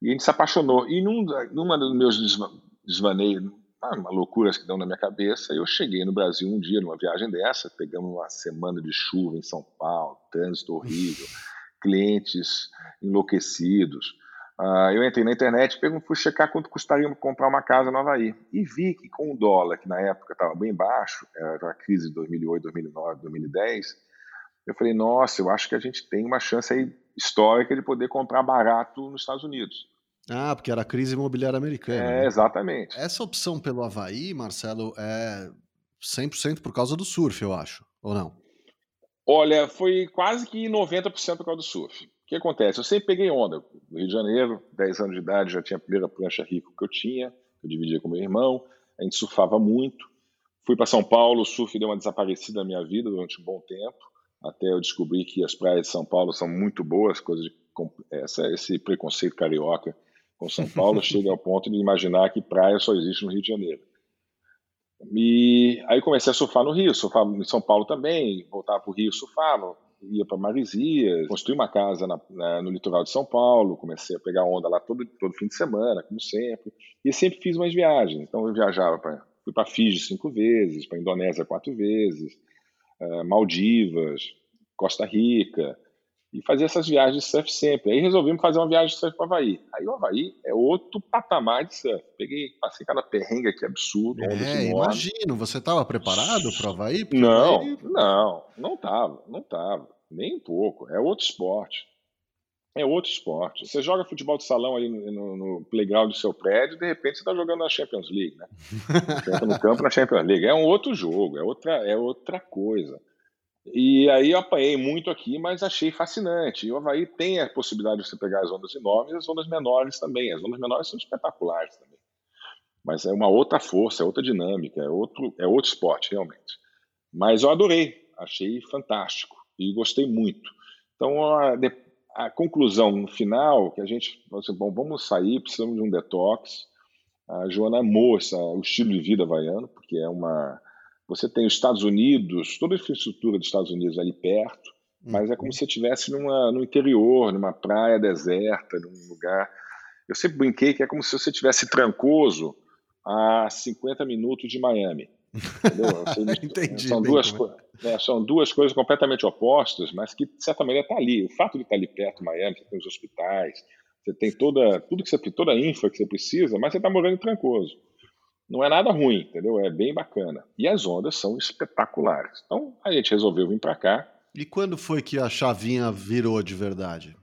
E a gente se apaixonou. E num, numa dos meus desvaneios, uma loucuras que dão na minha cabeça, eu cheguei no Brasil um dia, numa viagem dessa, pegamos uma semana de chuva em São Paulo, trânsito horrível, clientes enlouquecidos. Uh, eu entrei na internet e fui checar quanto custaria comprar uma casa no Havaí. E vi que com o dólar, que na época estava bem baixo, era a crise de 2008, 2009, 2010, eu falei, nossa, eu acho que a gente tem uma chance aí histórica de poder comprar barato nos Estados Unidos.
Ah, porque era a crise imobiliária americana.
É, né? exatamente.
Essa opção pelo Havaí, Marcelo, é 100% por causa do surf, eu acho, ou não?
Olha, foi quase que 90% por causa do surf. O que acontece? Eu sempre peguei onda. No Rio de Janeiro, 10 anos de idade, já tinha a primeira prancha rico que eu tinha, que eu dividia com meu irmão. A gente surfava muito. Fui para São Paulo, o surf deu uma desaparecida na minha vida durante um bom tempo, até eu descobri que as praias de São Paulo são muito boas, coisa de essa, esse preconceito carioca com São Paulo chega ao ponto de imaginar que praia só existe no Rio de Janeiro. E aí comecei a surfar no Rio, surfava em São Paulo também, voltava para o Rio, surfava, ia para Maresias, construí uma casa na, na, no litoral de São Paulo, comecei a pegar onda lá todo, todo fim de semana, como sempre, e sempre fiz umas viagens. Então eu viajava para fui para Fiji cinco vezes, para Indonésia quatro vezes, uh, Maldivas, Costa Rica, e fazia essas viagens de surf sempre. Aí resolvimos fazer uma viagem de surf para o Havaí. Aí o Havaí é outro patamar de surf. Peguei, passei cada perrengue aqui absurdo.
É, imagino. Você estava preparado para o Havaí?
Não, Havaí... não, não estava, não estava. Nem um pouco. É outro esporte. É outro esporte. Você joga futebol de salão ali no, no playground do seu prédio, de repente você está jogando na Champions League, né? Você entra no campo na Champions League. É um outro jogo, é outra, é outra coisa. E aí eu apanhei muito aqui, mas achei fascinante. E o Havaí tem a possibilidade de você pegar as ondas enormes e as ondas menores também. As ondas menores são espetaculares também. Mas é uma outra força, é outra dinâmica, é outro, é outro esporte, realmente. Mas eu adorei, achei fantástico e gostei muito. Então, a, a conclusão final, que a gente falou assim, bom, vamos sair, precisamos de um detox. A Joana amou essa, o estilo de vida havaiano, porque é uma você tem os Estados Unidos, toda a infraestrutura dos Estados Unidos ali perto, mas é como uhum. se você estivesse no interior, numa praia deserta, num lugar. Eu sempre brinquei que é como se você estivesse trancoso a 50 minutos de Miami.
Entendi.
São duas, é. são duas coisas completamente opostas, mas que, de certa maneira, está ali. O fato de estar ali perto de Miami, você tem os hospitais, você tem toda, tudo que você, toda a infra que você precisa, mas você está morando em Trancoso não é nada ruim, entendeu? É bem bacana. E as ondas são espetaculares. Então a gente resolveu vir para cá.
E quando foi que a chavinha virou de verdade?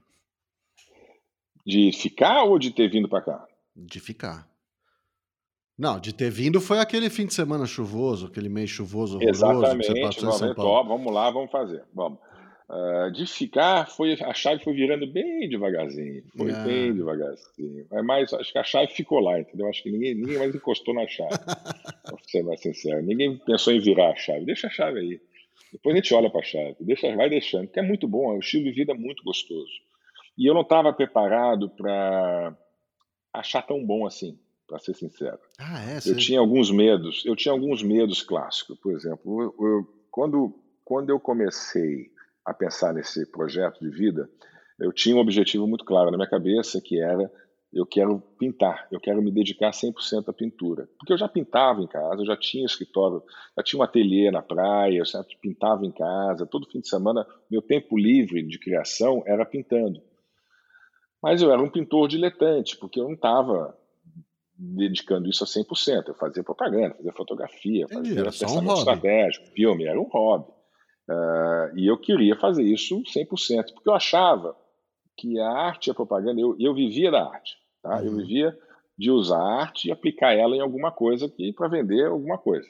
De ficar ou de ter vindo para cá?
De ficar. Não, de ter vindo foi aquele fim de semana chuvoso, aquele mês chuvoso horroroso
Exatamente,
que você passou em São Paulo.
vamos lá, vamos fazer. Vamos. Uh, de ficar, foi, a chave foi virando bem devagarzinho. Foi ah. bem devagarzinho. É mais, acho que a chave ficou lá, entendeu? Acho que ninguém, ninguém mais encostou na chave. pra ser mais sincero. Ninguém pensou em virar a chave. Deixa a chave aí. Depois a gente olha para a chave. Deixa, vai deixando, porque é muito bom. É um estilo de vida muito gostoso. E eu não estava preparado para achar tão bom assim, para ser sincero.
Ah, é?
Eu tinha alguns medos. Eu tinha alguns medos clássicos. Por exemplo, eu, eu, quando, quando eu comecei a pensar nesse projeto de vida, eu tinha um objetivo muito claro na minha cabeça, que era eu quero pintar, eu quero me dedicar 100% à pintura. Porque eu já pintava em casa, eu já tinha escritório, já tinha um ateliê na praia, eu sempre pintava em casa, todo fim de semana, meu tempo livre de criação era pintando. Mas eu era um pintor diletante, porque eu não estava dedicando isso a 100%. Eu fazia propaganda, fazia fotografia, Entendi, fazia pensamento um estratégico, filme, era um hobby. Uh, e eu queria fazer isso 100%, porque eu achava que a arte e a propaganda, eu, eu vivia da arte, tá? Uhum. eu vivia de usar a arte e aplicar ela em alguma coisa para vender alguma coisa.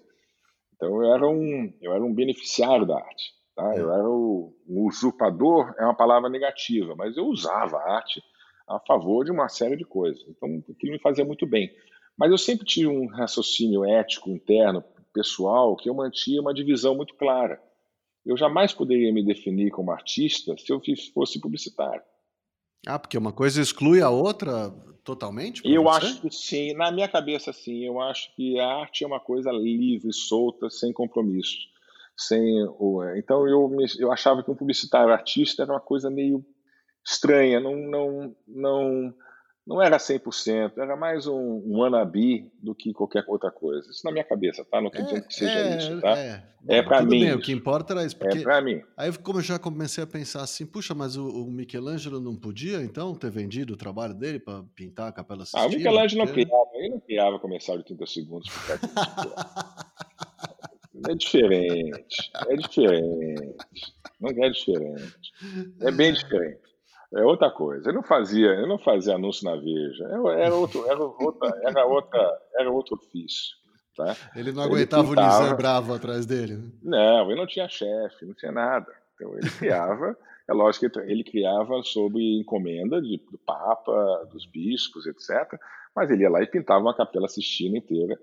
Então eu era um, eu era um beneficiário da arte. Tá? Eu era o, um usurpador, é uma palavra negativa, mas eu usava a arte a favor de uma série de coisas. Então aquilo me fazia muito bem. Mas eu sempre tive um raciocínio ético interno, pessoal, que eu mantinha uma divisão muito clara eu jamais poderia me definir como artista se eu fosse publicitário.
Ah, porque uma coisa exclui a outra totalmente?
Eu você? acho que sim, na minha cabeça sim. Eu acho que a arte é uma coisa livre, solta, sem compromisso. Sem o... Então eu, me... eu achava que um publicitário artista era uma coisa meio estranha, não, não, não, não era 100%, era mais um, um wannabe do que qualquer outra coisa. Isso na minha cabeça, tá? Não estou é, dizendo que seja é, isso, tá?
É, é para mim. Bem, o que importa era isso.
Porque é para mim.
Aí, como eu já comecei a pensar assim, puxa, mas o, o Michelangelo não podia, então, ter vendido o trabalho dele para pintar a Capela Sistina?
Ah, o Michelangelo não criava, ele não criava comercial de 30 segundos. é diferente, é diferente. Não é diferente. É bem diferente. É outra coisa. Eu não fazia, eu não fazia anúncio na Veja. Era outro, era outra, era outra, era outro ofício. Tá?
Ele não aguentava ele pintava... o Nizam bravo atrás dele. Né?
Não, ele não tinha chefe, não tinha nada. Então ele criava, é lógico que ele criava sob encomenda de, do Papa, dos bispos, etc. Mas ele ia lá e pintava uma capela Sistina inteira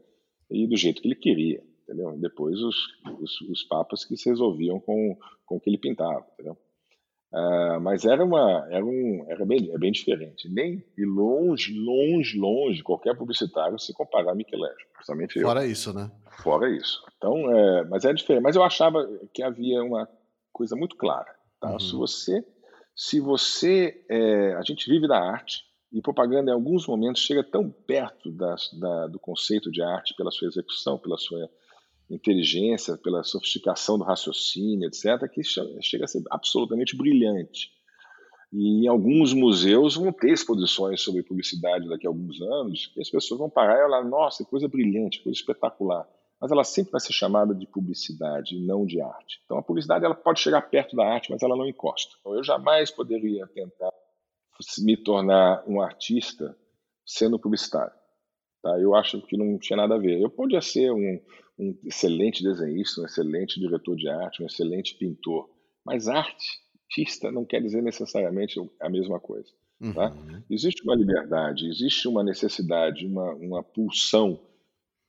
e do jeito que ele queria, entendeu? Depois os, os, os papas que se resolviam com, com o que ele pintava, entendeu? Uh, mas era uma era um era bem é bem diferente nem e longe longe longe qualquer publicitário se comparar a Michelangelo principalmente
fora
eu.
isso né
fora isso então é, mas é diferente mas eu achava que havia uma coisa muito clara tá? uhum. se você se você é, a gente vive da arte e propaganda em alguns momentos chega tão perto das, da, do conceito de arte pela sua execução pela sua inteligência, pela sofisticação do raciocínio, etc., que chega a ser absolutamente brilhante. E em alguns museus vão ter exposições sobre publicidade daqui a alguns anos, que as pessoas vão parar e falar: nossa, coisa brilhante, coisa espetacular. Mas ela sempre vai ser chamada de publicidade e não de arte. Então a publicidade ela pode chegar perto da arte, mas ela não encosta. Então, eu jamais poderia tentar me tornar um artista sendo publicitário. Tá? Eu acho que não tinha nada a ver. Eu podia ser um, um excelente desenhista, um excelente diretor de arte, um excelente pintor. Mas arte, artista, não quer dizer necessariamente a mesma coisa. Tá? Uhum. Existe uma liberdade, existe uma necessidade, uma, uma pulsão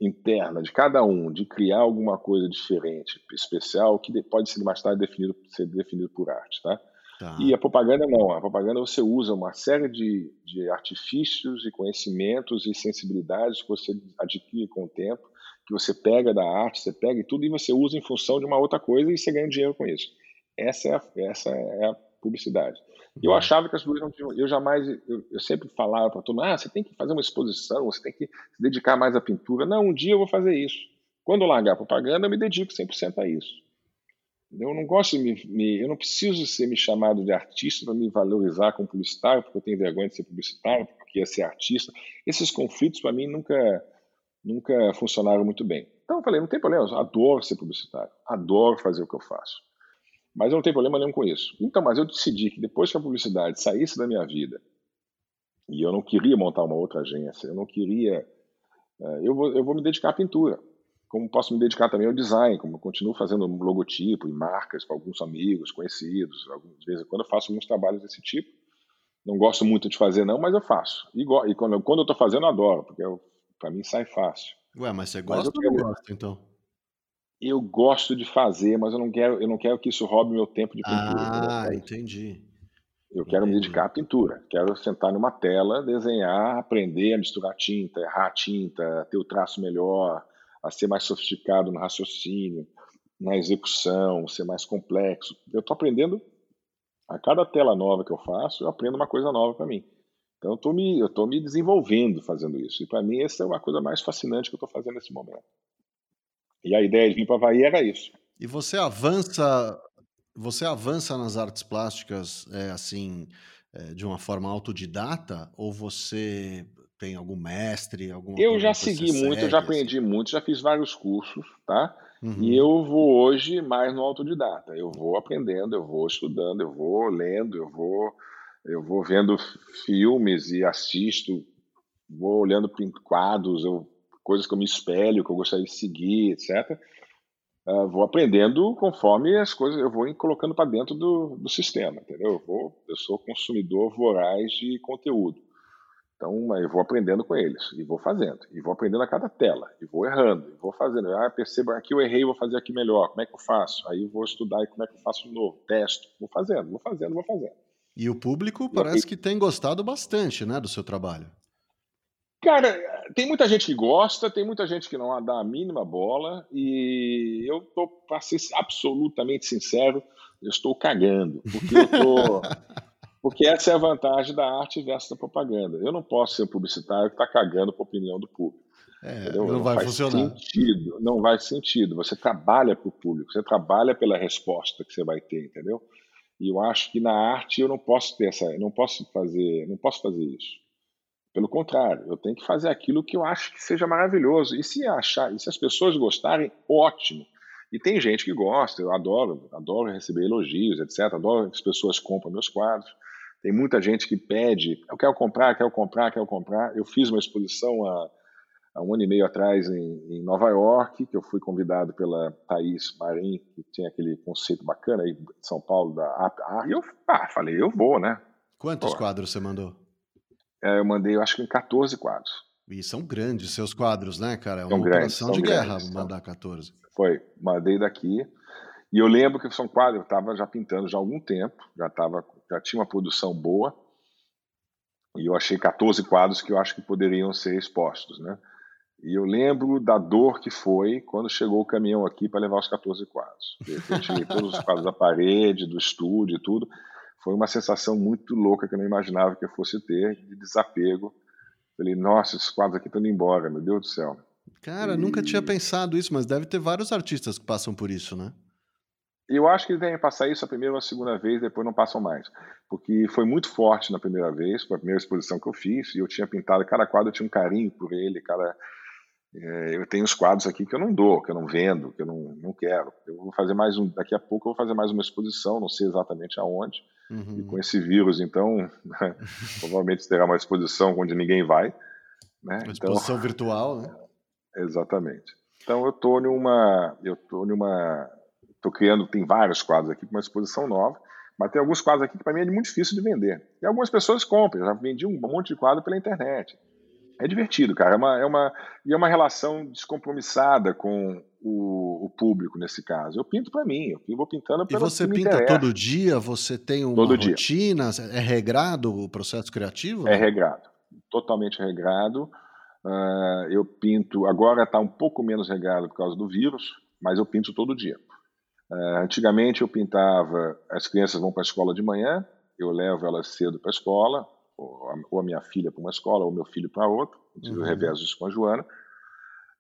interna de cada um de criar alguma coisa diferente, especial, que pode ser mais tarde definido, ser definido por arte. Tá? Tá. E a propaganda não. A propaganda você usa uma série de, de artifícios e conhecimentos e sensibilidades que você adquire com o tempo que você pega da arte, você pega e tudo e você usa em função de uma outra coisa e você ganha dinheiro com isso. Essa é a, essa é a publicidade. Eu achava que as pessoas não tinham. Eu jamais. Eu, eu sempre falava para todo mundo: ah, você tem que fazer uma exposição, você tem que se dedicar mais à pintura. Não, um dia eu vou fazer isso. Quando eu largar a propaganda, eu me dedico 100% a isso. Eu não gosto de me, me, eu não preciso ser me chamado de artista para me valorizar como publicitário, porque eu tenho vergonha de ser publicitário, porque ia ser artista. Esses conflitos para mim nunca nunca funcionaram muito bem. Então eu falei, não tem problema, eu adoro ser publicitário, adoro fazer o que eu faço. Mas eu não tenho problema nenhum com isso. Então, mas eu decidi que depois que a publicidade saísse da minha vida, e eu não queria montar uma outra agência, eu não queria. Eh, eu vou, eu vou me dedicar à pintura. Como posso me dedicar também ao design, como eu continuo fazendo logotipo e marcas para alguns amigos, conhecidos. De vez em quando eu faço alguns trabalhos desse tipo. Não gosto muito de fazer, não, mas eu faço. E, e quando, quando eu estou fazendo, eu adoro, porque eu para mim sai fácil.
Ué, mas você gosta mas ou não gosta, então?
Eu gosto de fazer, mas eu não quero, eu não quero que isso roube meu tempo de
pintura. Ah, entendi.
Eu quero entendi. me dedicar à pintura. Quero sentar numa tela, desenhar, aprender a misturar tinta, errar a tinta, ter o traço melhor, a ser mais sofisticado no raciocínio, na execução, ser mais complexo. Eu estou aprendendo a cada tela nova que eu faço, eu aprendo uma coisa nova para mim. Então, eu estou me, eu me desenvolvendo fazendo isso. E para mim, essa é uma coisa mais fascinante que eu estou fazendo nesse momento. E a ideia de vir para Havaí era isso.
E você avança, você avança nas artes plásticas é, assim é, de uma forma autodidata ou você tem algum mestre, algum?
Eu já segui muito, segue, eu já aprendi assim? muito, já fiz vários cursos, tá? Uhum. E eu vou hoje mais no autodidata. Eu vou aprendendo, eu vou estudando, eu vou lendo, eu vou eu vou vendo filmes e assisto, vou olhando para quadros, eu, coisas que eu me espelho, que eu gostaria de seguir, etc. Uh, ah, vou aprendendo conforme as coisas eu vou colocando para dentro do, do sistema, entendeu? Eu, vou, eu sou consumidor voraz de conteúdo. Então, eu vou aprendendo com eles, e vou fazendo, e vou aprendendo a cada tela, e vou errando, e vou fazendo. Ah, percebo, aqui eu errei, vou fazer aqui melhor, como é que eu faço? Aí eu vou estudar e como é que eu faço de novo, testo, vou fazendo, vou fazendo, vou fazendo.
E o público parece que tem gostado bastante, né, do seu trabalho.
Cara, tem muita gente que gosta, tem muita gente que não dá a mínima bola, e eu tô, para ser absolutamente sincero, eu estou cagando, porque eu tô, Porque essa é a vantagem da arte versus da propaganda. Eu não posso ser um publicitário que está cagando para a opinião do público.
É, não, não, vai faz funcionar.
Sentido, não vai sentido. Você trabalha para o público, você trabalha pela resposta que você vai ter, entendeu? E eu acho que na arte eu não posso ter essa, não posso fazer, não posso fazer isso. Pelo contrário, eu tenho que fazer aquilo que eu acho que seja maravilhoso. E se achar, e se as pessoas gostarem, ótimo. E tem gente que gosta, eu adoro, adoro receber elogios, etc. Adoro que as pessoas compram meus quadros. Tem muita gente que pede, eu quero comprar, quero comprar, quero comprar. Eu fiz uma exposição há um ano e meio atrás em, em, Nova York, que eu fui convidado pela Thaís Marim, que tinha aquele conceito bacana aí de São Paulo da. E eu ah, falei, eu vou, né?
Quantos Pô, quadros você mandou?
É, eu mandei, eu acho que em 14 quadros.
E são grandes seus quadros, né, cara? É uma são grandes, de guerra grandes, mandar 14.
Foi, mandei daqui. E eu lembro que são quadros, eu estava já pintando já há algum tempo, já, tava, já tinha uma produção boa. E eu achei 14 quadros que eu acho que poderiam ser expostos, né? E eu lembro da dor que foi quando chegou o caminhão aqui para levar os 14 quadros. Eu tirei todos os quadros da parede, do estúdio e tudo. Foi uma sensação muito louca que eu não imaginava que eu fosse ter, de desapego. Falei, nossa, esses quadros aqui estão indo embora, meu Deus do céu.
Cara, e... nunca tinha pensado isso, mas deve ter vários artistas que passam por isso, né?
Eu acho que eles devem passar isso a primeira ou a segunda vez, depois não passam mais. Porque foi muito forte na primeira vez, foi a primeira exposição que eu fiz, e eu tinha pintado cada quadro, eu tinha um carinho por ele, cada é, eu tenho os quadros aqui que eu não dou, que eu não vendo, que eu não, não quero. Eu vou fazer mais um, daqui a pouco eu vou fazer mais uma exposição, não sei exatamente aonde. Uhum. E com esse vírus, então, provavelmente terá uma exposição onde ninguém vai. Né?
Uma então, exposição então, virtual, né?
Exatamente. Então eu estou numa, eu tô numa, estou criando, tem vários quadros aqui, uma exposição nova. Mas tem alguns quadros aqui que para mim é muito difícil de vender. E algumas pessoas compram. Eu já vendi um monte de quadro pela internet é divertido, cara. É uma, é uma, e é uma relação descompromissada com o, o público nesse caso. Eu pinto para mim, eu vou pintando
para E você pinta todo dia? Você tem uma todo rotina? Dia. É regrado o processo criativo?
É regrado, totalmente regrado. Uh, eu pinto, agora está um pouco menos regrado por causa do vírus, mas eu pinto todo dia. Uh, antigamente eu pintava, as crianças vão para a escola de manhã, eu levo elas cedo para a escola, ou a minha filha para uma escola, ou meu filho para outra, eu uhum. revezo isso com a Joana,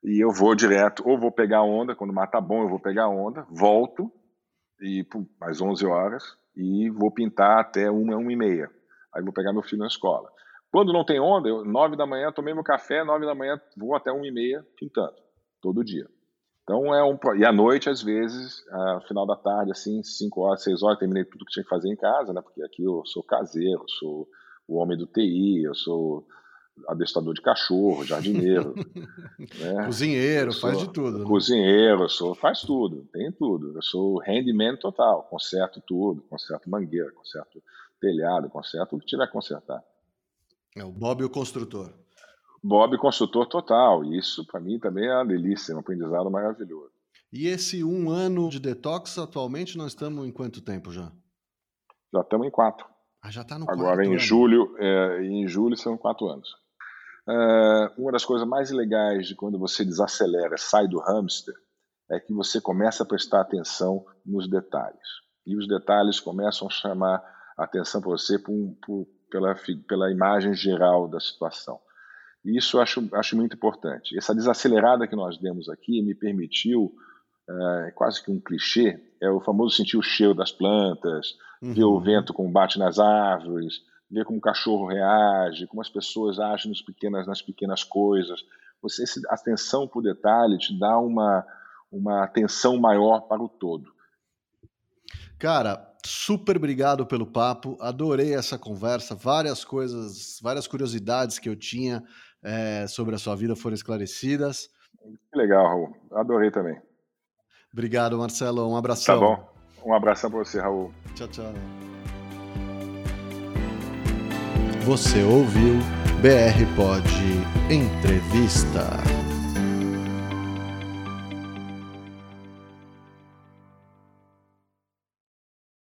e eu vou direto, ou vou pegar onda, quando o mar tá bom eu vou pegar onda, volto, e às 11 horas, e vou pintar até uma, uma e meia. Aí vou pegar meu filho na escola. Quando não tem onda, eu, 9 da manhã, tomei meu café, 9 da manhã, vou até uma e meia pintando, todo dia. Então é um. E à noite, às vezes, no final da tarde, assim, 5 horas, 6 horas, terminei tudo que tinha que fazer em casa, né? Porque aqui eu sou caseiro, sou o homem do TI, eu sou adestrador de cachorro, jardineiro.
né? Cozinheiro, sou, faz de tudo. Né?
Cozinheiro, eu sou, faz tudo, tem tudo. Eu sou handyman total, conserto tudo, conserto mangueira, conserto telhado, conserto o que tiver que consertar.
É o Bob o construtor.
Bob construtor total. Isso para mim também é uma delícia, um aprendizado maravilhoso.
E esse um ano de detox, atualmente nós estamos em quanto tempo já?
Já estamos em quatro.
Ah, já está no
Agora em ano. julho, é, em julho são quatro anos. É, uma das coisas mais legais de quando você desacelera, sai do hamster, é que você começa a prestar atenção nos detalhes. E os detalhes começam a chamar a atenção para você por, por, pela, pela imagem geral da situação. E isso eu acho, acho muito importante. Essa desacelerada que nós demos aqui me permitiu é, quase que um clichê, é o famoso sentir o cheiro das plantas, uhum. ver o vento como bate nas árvores, ver como o cachorro reage, como as pessoas agem nas pequenas, nas pequenas coisas. Você, a atenção para o detalhe te dá uma, uma atenção maior para o todo.
Cara, super obrigado pelo papo, adorei essa conversa, várias coisas, várias curiosidades que eu tinha é, sobre a sua vida foram esclarecidas.
Que legal, Raul, adorei também.
Obrigado, Marcelo. Um abração.
Tá bom. Um abração para você, Raul.
Tchau, tchau. Você ouviu BR Pod Entrevista.